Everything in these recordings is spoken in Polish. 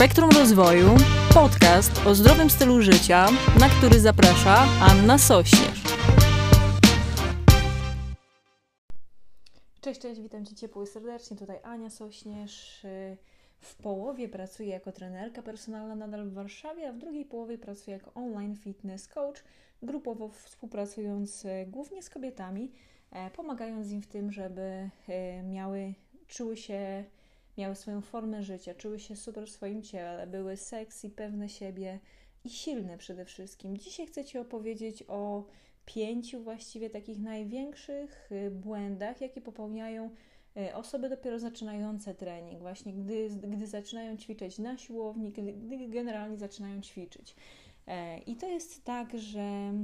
Spektrum Rozwoju, podcast o zdrowym stylu życia, na który zaprasza Anna Sośnierz. Cześć, cześć, witam Cię ciepło i serdecznie. Tutaj Ania Sośnierz. W połowie pracuję jako trenerka personalna nadal w Warszawie, a w drugiej połowie pracuję jako online fitness coach, grupowo współpracując e, głównie z kobietami, e, pomagając im w tym, żeby e, miały, czuły się miały swoją formę życia, czuły się super w swoim ciele, były sexy, pewne siebie i silne przede wszystkim. Dzisiaj chcę Ci opowiedzieć o pięciu właściwie takich największych y, błędach, jakie popełniają y, osoby dopiero zaczynające trening, właśnie gdy, gdy zaczynają ćwiczyć na siłowni, gdy, gdy generalnie zaczynają ćwiczyć. E, I to jest tak, że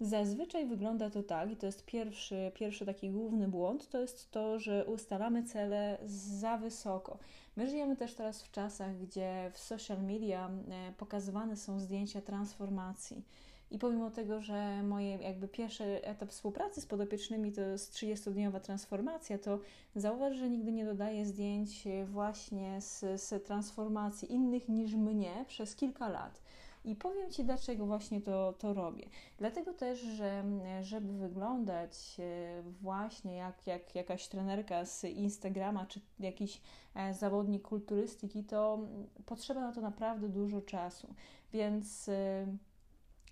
Zazwyczaj wygląda to tak, i to jest pierwszy, pierwszy taki główny błąd, to jest to, że ustalamy cele za wysoko. My żyjemy też teraz w czasach, gdzie w social media e, pokazywane są zdjęcia transformacji. I pomimo tego, że moje jakby pierwszy etap współpracy z podopiecznymi to jest 30-dniowa transformacja, to zauważ, że nigdy nie dodaję zdjęć właśnie z, z transformacji innych niż mnie przez kilka lat. I powiem Ci, dlaczego właśnie to, to robię. Dlatego też, że żeby wyglądać e, właśnie jak, jak jakaś trenerka z Instagrama, czy jakiś e, zawodnik kulturystyki, to potrzeba na to naprawdę dużo czasu. Więc e,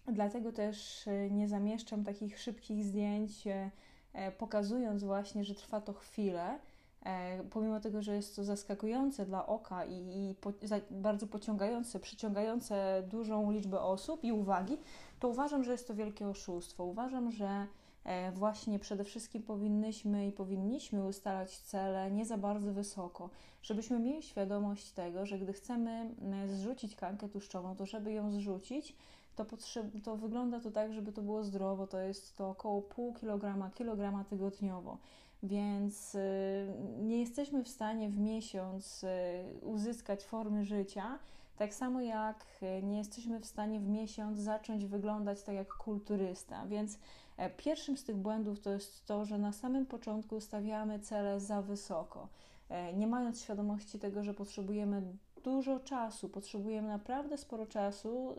dlatego też nie zamieszczam takich szybkich zdjęć, pokazując właśnie, że trwa to chwilę pomimo tego, że jest to zaskakujące dla oka i, i po, za, bardzo pociągające, przyciągające dużą liczbę osób i uwagi, to uważam, że jest to wielkie oszustwo. Uważam, że e, właśnie przede wszystkim powinnyśmy i powinniśmy ustalać cele nie za bardzo wysoko, żebyśmy mieli świadomość tego, że gdy chcemy zrzucić tkankę tłuszczową, to żeby ją zrzucić, to, potrzeb, to wygląda to tak, żeby to było zdrowo, to jest to około pół kilograma, kilograma tygodniowo więc y, nie jesteśmy w stanie w miesiąc y, uzyskać formy życia, tak samo jak y, nie jesteśmy w stanie w miesiąc zacząć wyglądać tak jak kulturysta. Więc e, pierwszym z tych błędów to jest to, że na samym początku stawiamy cele za wysoko, e, nie mając świadomości tego, że potrzebujemy dużo czasu, potrzebujemy naprawdę sporo czasu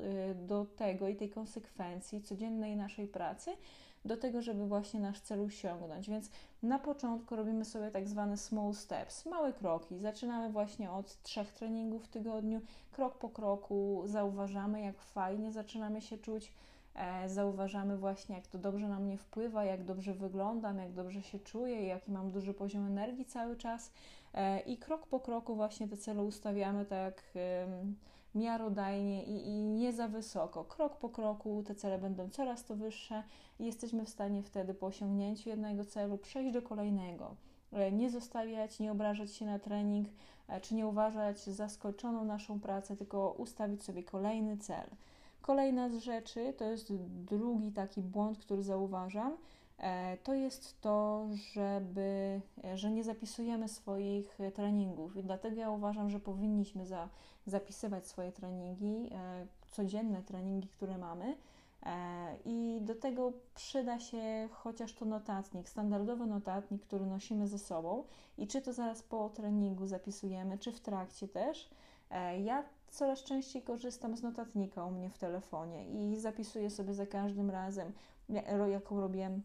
do tego i tej konsekwencji codziennej naszej pracy, do tego, żeby właśnie nasz cel osiągnąć. Więc na początku robimy sobie tak zwane small steps, małe kroki. Zaczynamy właśnie od trzech treningów w tygodniu, krok po kroku zauważamy, jak fajnie zaczynamy się czuć. E, zauważamy właśnie, jak to dobrze na mnie wpływa, jak dobrze wyglądam, jak dobrze się czuję, jaki mam duży poziom energii cały czas. E, I krok po kroku właśnie te cele ustawiamy tak miarodajnie i, i nie za wysoko. Krok po kroku te cele będą coraz to wyższe i jesteśmy w stanie wtedy po osiągnięciu jednego celu przejść do kolejnego. E, nie zostawiać, nie obrażać się na trening, e, czy nie uważać za skończoną naszą pracę, tylko ustawić sobie kolejny cel. Kolejna z rzeczy, to jest drugi taki błąd, który zauważam, to jest to, żeby, e, że nie zapisujemy swoich e, treningów. I dlatego ja uważam, że powinniśmy za, zapisywać swoje treningi, codzienne treningi, które mamy. I do tego przyda się chociaż to notatnik, standardowy notatnik, który nosimy ze sobą. I czy to zaraz po treningu zapisujemy, czy w trakcie też. Ja coraz częściej korzystam z notatnika u mnie w telefonie i zapisuję sobie za każdym razem, jaką robię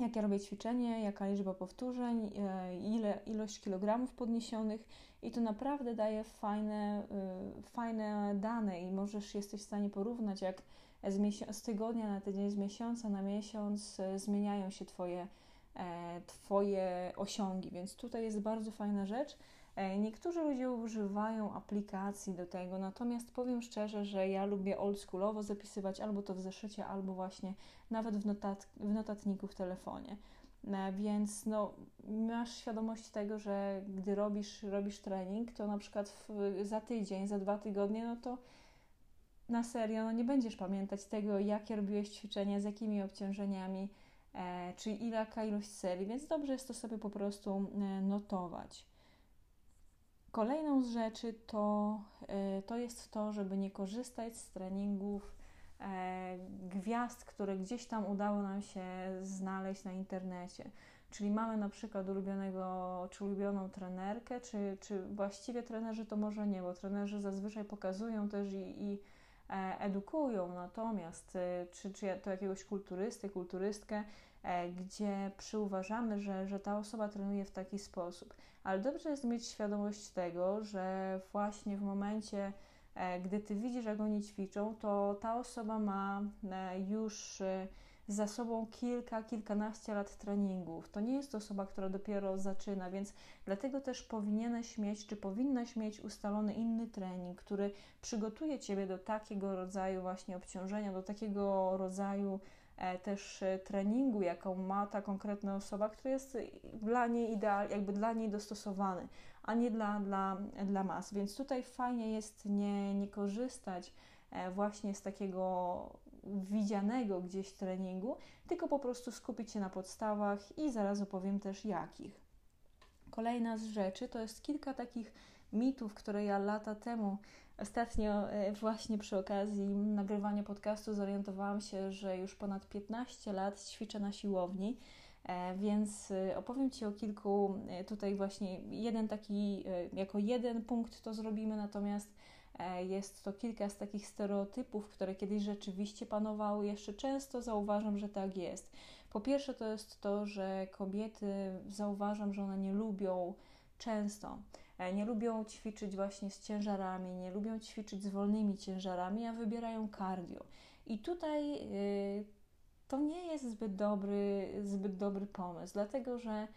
jak ja robię ćwiczenie, jaka liczba powtórzeń, e, ile ilość kilogramów podniesionych i to naprawdę daje fajne, e, fajne dane i możesz, jesteś w stanie porównać, jak z, z tygodnia na tydzień, z miesiąca na miesiąc e, zmieniają się twoje, twoje osiągi, więc tutaj jest bardzo fajna rzecz. E, niektórzy ludzie używają aplikacji do tego, natomiast powiem szczerze, że ja lubię oldschoolowo zapisywać albo to w zeszycie, albo właśnie nawet w, notat w notatniku w telefonie. E, więc no, masz świadomość tego, że gdy robisz, robisz trening, to na przykład w, za tydzień, za dwa tygodnie, no to na serio no nie będziesz pamiętać tego, jakie robiłeś ćwiczenia, z jakimi obciążeniami, e, czy jaka ilość serii, więc dobrze jest to sobie po prostu e, notować. Kolejną z rzeczy to, e, to jest to, żeby nie korzystać z treningów e, gwiazd, które gdzieś tam udało nam się znaleźć na internecie. Czyli mamy na przykład ulubionego, czy ulubioną trenerkę, czy, czy właściwie trenerzy to może nie, bo trenerzy zazwyczaj pokazują też i, i e, edukują, natomiast czy, czy to jakiegoś kulturysty, kulturystkę, gdzie przyuważamy, że, że ta osoba trenuje w taki sposób. Ale dobrze jest mieć świadomość tego, że właśnie w momencie, gdy ty widzisz, jak oni ćwiczą, to ta osoba ma już za sobą kilka, kilkanaście lat treningów. To nie jest osoba, która dopiero zaczyna, więc dlatego też powinieneś mieć, czy powinnaś mieć ustalony inny trening, który przygotuje Ciebie do takiego rodzaju właśnie obciążenia, do takiego rodzaju e, też e, treningu, jaką ma ta konkretna osoba, który jest dla niej ideal, jakby dla niej dostosowany, a nie dla, dla, dla mas. Więc tutaj fajnie jest nie, nie korzystać e, właśnie z takiego widzianego gdzieś treningu, tylko po prostu skupić się na podstawach i zaraz opowiem też jakich. Kolejna z rzeczy to jest kilka takich mitów, które ja lata temu, ostatnio e, właśnie przy okazji nagrywania podcastu zorientowałam się, że już ponad 15 lat ćwiczę na siłowni. E, więc e, opowiem Ci o kilku, tutaj właśnie jeden taki, jako jeden punkt to zrobimy, natomiast jest to kilka z takich stereotypów, które kiedyś rzeczywiście panowały. Jeszcze często zauważam, że tak jest. Po pierwsze, to jest to, że kobiety zauważam, że one nie lubią często, nie lubią ćwiczyć właśnie z ciężarami, nie lubią ćwiczyć z wolnymi ciężarami, a wybierają cardio. I tutaj yy, to nie jest zbyt dobry, zbyt dobry pomysł, dlatego że, e,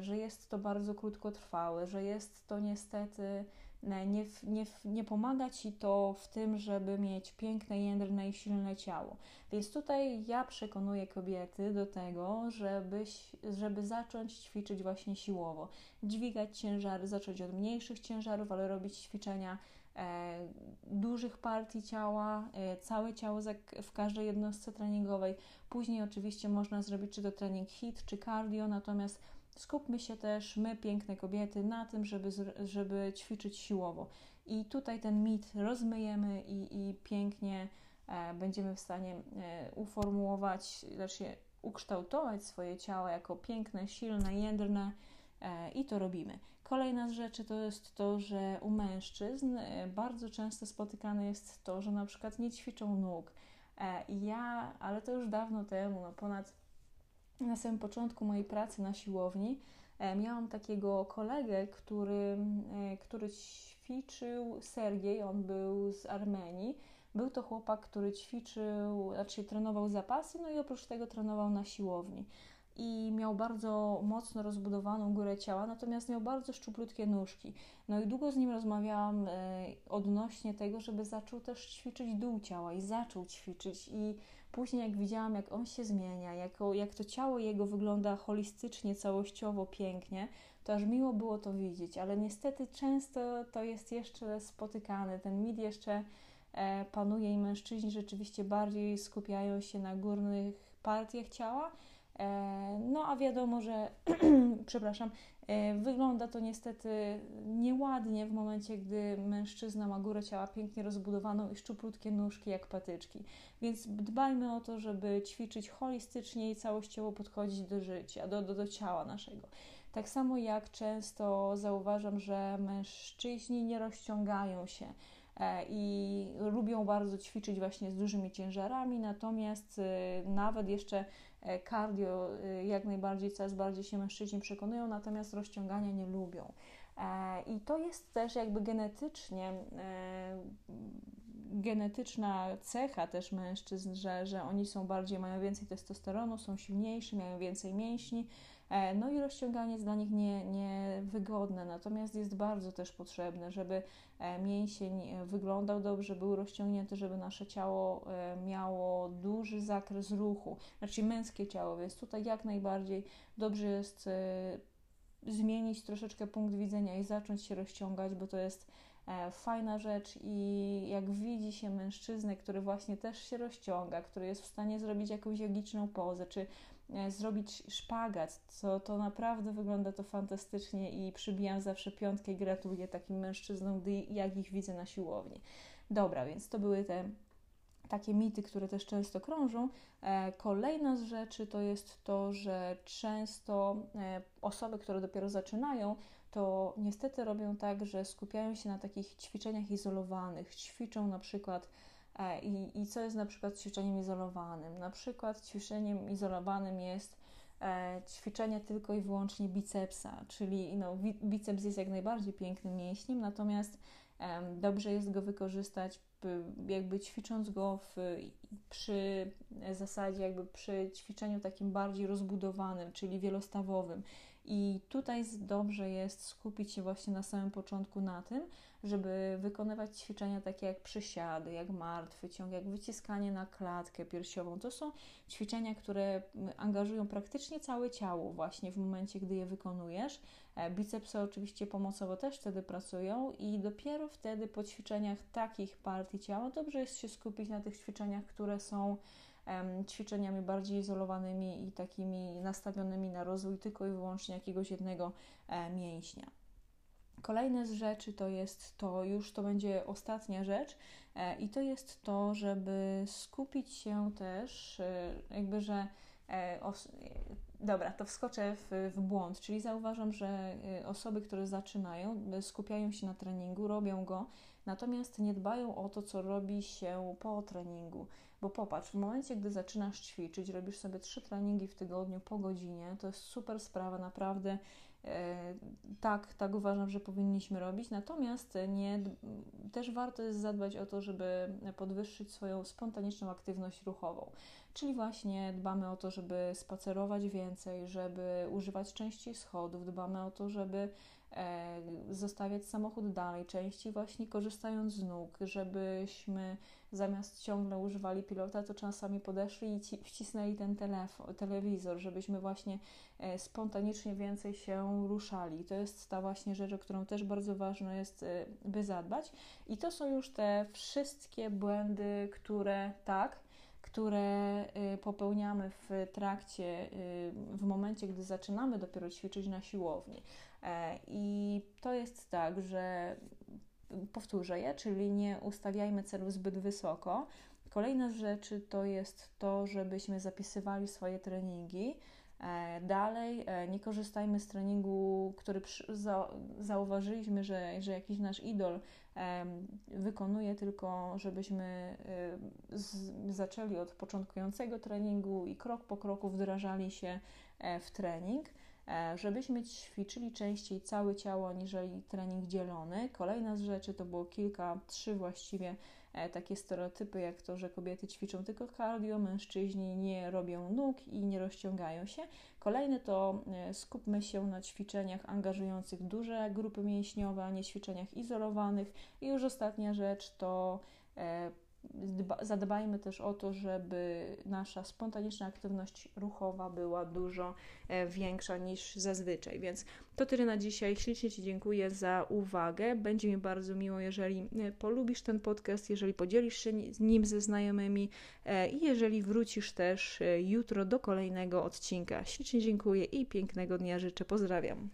że jest to bardzo krótkotrwałe, że jest to niestety nie, nie, nie pomaga Ci to w tym, żeby mieć piękne, jędrne i silne ciało. Więc tutaj ja przekonuję kobiety do tego, żeby, żeby zacząć ćwiczyć właśnie siłowo. Dźwigać ciężary, zacząć od mniejszych ciężarów, ale robić ćwiczenia e, dużych partii ciała, e, całe ciało w każdej jednostce treningowej. Później oczywiście można zrobić czy to trening HIT, czy cardio, natomiast skupmy się też, my, piękne kobiety, na tym, żeby, żeby ćwiczyć siłowo. I tutaj ten mit rozmyjemy i, i pięknie e, będziemy w stanie e, uformułować, znaczy ukształtować swoje ciało jako piękne, silne, jędrne e, i to robimy. Kolejna z rzeczy to jest to, że u mężczyzn e, bardzo często spotykane jest to, że na przykład nie ćwiczą nóg. E, ja, ale to już dawno temu, no ponad na samym początku mojej pracy na siłowni e, miałam takiego kolegę, który, e, który ćwiczył Sergiej, on był z Armenii. Był to chłopak, który ćwiczył, znaczy trenował zapasy, no i oprócz tego trenował na siłowni. I miał bardzo mocno rozbudowaną górę ciała, natomiast miał bardzo szczuplutkie nóżki. No i długo z nim rozmawiałam e, odnośnie tego, żeby zaczął też ćwiczyć dół ciała i zaczął ćwiczyć. I Później, jak widziałam, jak on się zmienia, jako, jak to ciało jego wygląda holistycznie, całościowo, pięknie, to aż miło było to widzieć, ale niestety często to jest jeszcze spotykane. Ten mit jeszcze e, panuje i mężczyźni rzeczywiście bardziej skupiają się na górnych partiach ciała. E, no a wiadomo, że przepraszam, E, wygląda to niestety nieładnie w momencie, gdy mężczyzna ma górę ciała pięknie rozbudowaną i szczuplutkie nóżki jak patyczki. Więc dbajmy o to, żeby ćwiczyć holistycznie i całościowo podchodzić do życia, do, do, do ciała naszego. Tak samo jak często zauważam, że mężczyźni nie rozciągają się e, i lubią bardzo ćwiczyć właśnie z dużymi ciężarami, natomiast e, nawet jeszcze cardio e, jak najbardziej coraz bardziej się mężczyźni przekonują, natomiast rozciągania nie lubią. E, I to jest też jakby genetycznie genetyczna cecha też mężczyzn, że, że oni są bardziej, mają więcej testosteronu, są silniejsi, mają więcej mięśni, E, no i rozciąganie jest dla nich niewygodne, nie natomiast jest bardzo też potrzebne, żeby e, mięsień e, wyglądał dobrze, był rozciągnięty, żeby nasze ciało miało duży zakres ruchu, znaczy męskie ciało, więc tutaj jak najbardziej dobrze jest zmienić troszeczkę punkt widzenia i zacząć się rozciągać, bo to jest fajna rzecz i jak widzi się mężczyznę, który właśnie też się rozciąga, który jest w stanie zrobić jakąś jogiczną pozę, czy E, zrobić szpagat, co to naprawdę wygląda to fantastycznie i przybijam zawsze piątkę i gratuluję takim mężczyznom, gdy jak ich widzę na siłowni. Dobra, więc to były te takie mity, które też często krążą. E, kolejna z rzeczy to jest to, że często e, osoby, które dopiero zaczynają, to niestety robią tak, że skupiają się na takich ćwiczeniach izolowanych. Ćwiczą na przykład e, i, i co jest na przykład ćwiczeniem izolowanym? Na przykład ćwiczeniem izolowanym jest ćwiczenie tylko i wyłącznie bicepsa, czyli no, biceps jest jak najbardziej pięknym mięśniem, natomiast dobrze jest go wykorzystać jakby ćwicząc go w, przy zasadzie, jakby przy ćwiczeniu takim bardziej rozbudowanym, czyli wielostawowym. I tutaj dobrze jest skupić się właśnie na samym początku na tym, żeby wykonywać ćwiczenia takie jak przysiady, jak martwy ciąg, jak wyciskanie na klatkę piersiową. To są ćwiczenia, które angażują praktycznie całe ciało właśnie w momencie, gdy je wykonujesz. E, bicepsy oczywiście pomocowo też wtedy pracują i dopiero wtedy po ćwiczeniach takich partii ciała dobrze jest się skupić na tych ćwiczeniach, które są ćwiczeniami bardziej izolowanymi i takimi nastawionymi na rozwój tylko i wyłącznie jakiegoś jednego e, mięśnia. Kolejne z rzeczy to jest to, już to będzie ostatnia rzecz, e, i to jest to, żeby skupić się też, e, jakby, że Dobra, to wskoczę w, w, błąd, czyli zauważam, że osoby, które zaczynają, skupiają się na treningu, robią go, natomiast nie dbają o to, co robi się po treningu. Bo popatrz, w momencie, gdy zaczynasz ćwiczyć, robisz sobie trzy treningi w tygodniu po godzinie, to jest super sprawa, naprawdę. E, tak, tak uważam, że powinniśmy robić. Natomiast nie, też warto jest zadbać o to, żeby podwyższyć swoją spontaniczną aktywność ruchową. Czyli właśnie dbamy o to, żeby spacerować więcej, żeby używać częściej schodów, dbamy o to, żeby zostawiać samochód dalej, częściej właśnie korzystając z nóg, żebyśmy zamiast ciągle używali pilota, to czasami podeszli i ci, wcisnęli ten telefon, telewizor, żebyśmy właśnie e, spontanicznie więcej się ruszali. To jest ta właśnie rzecz, o którą też bardzo ważne jest, e, by zadbać. I to są już te wszystkie błędy, które tak, które y, popełniamy w trakcie, y, w momencie, gdy zaczynamy dopiero ćwiczyć na siłowni. E, I to jest tak, że powtórzę je, czyli nie ustawiajmy celów zbyt wysoko. Kolejna z rzeczy to jest to, żebyśmy zapisywali swoje treningi. E, dalej, e, nie korzystajmy z treningu, który zauważyliśmy, że, że jakiś nasz idol wykonuje, tylko żebyśmy y, zaczęli od początkującego treningu i krok po kroku wdrażali się e, w trening. E, żebyśmy ćwiczyli częściej całe ciało, aniżeli trening dzielony. Kolejna z rzeczy to było kilka, trzy właściwie e, takie stereotypy, jak to, że kobiety ćwiczą tylko cardio, mężczyźni nie robią nóg i nie rozciągają się. Kolejny to e, skupmy się na ćwiczeniach angażujących duże grupy mięśniowe, a nie ćwiczeniach izolowanych. I już ostatnia rzecz to zadbajmy też o to, żeby nasza spontaniczna aktywność ruchowa była dużo e, większa niż zazwyczaj. Więc to tyle na dzisiaj. Ślicznie Ci dziękuję za uwagę. Będzie mi bardzo miło, jeżeli e, polubisz ten podcast, jeżeli podzielisz się nim ze znajomymi e, i jeżeli wrócisz też jutro do kolejnego odcinka. Ślicznie dziękuję i pięknego dnia życzę. Pozdrawiam.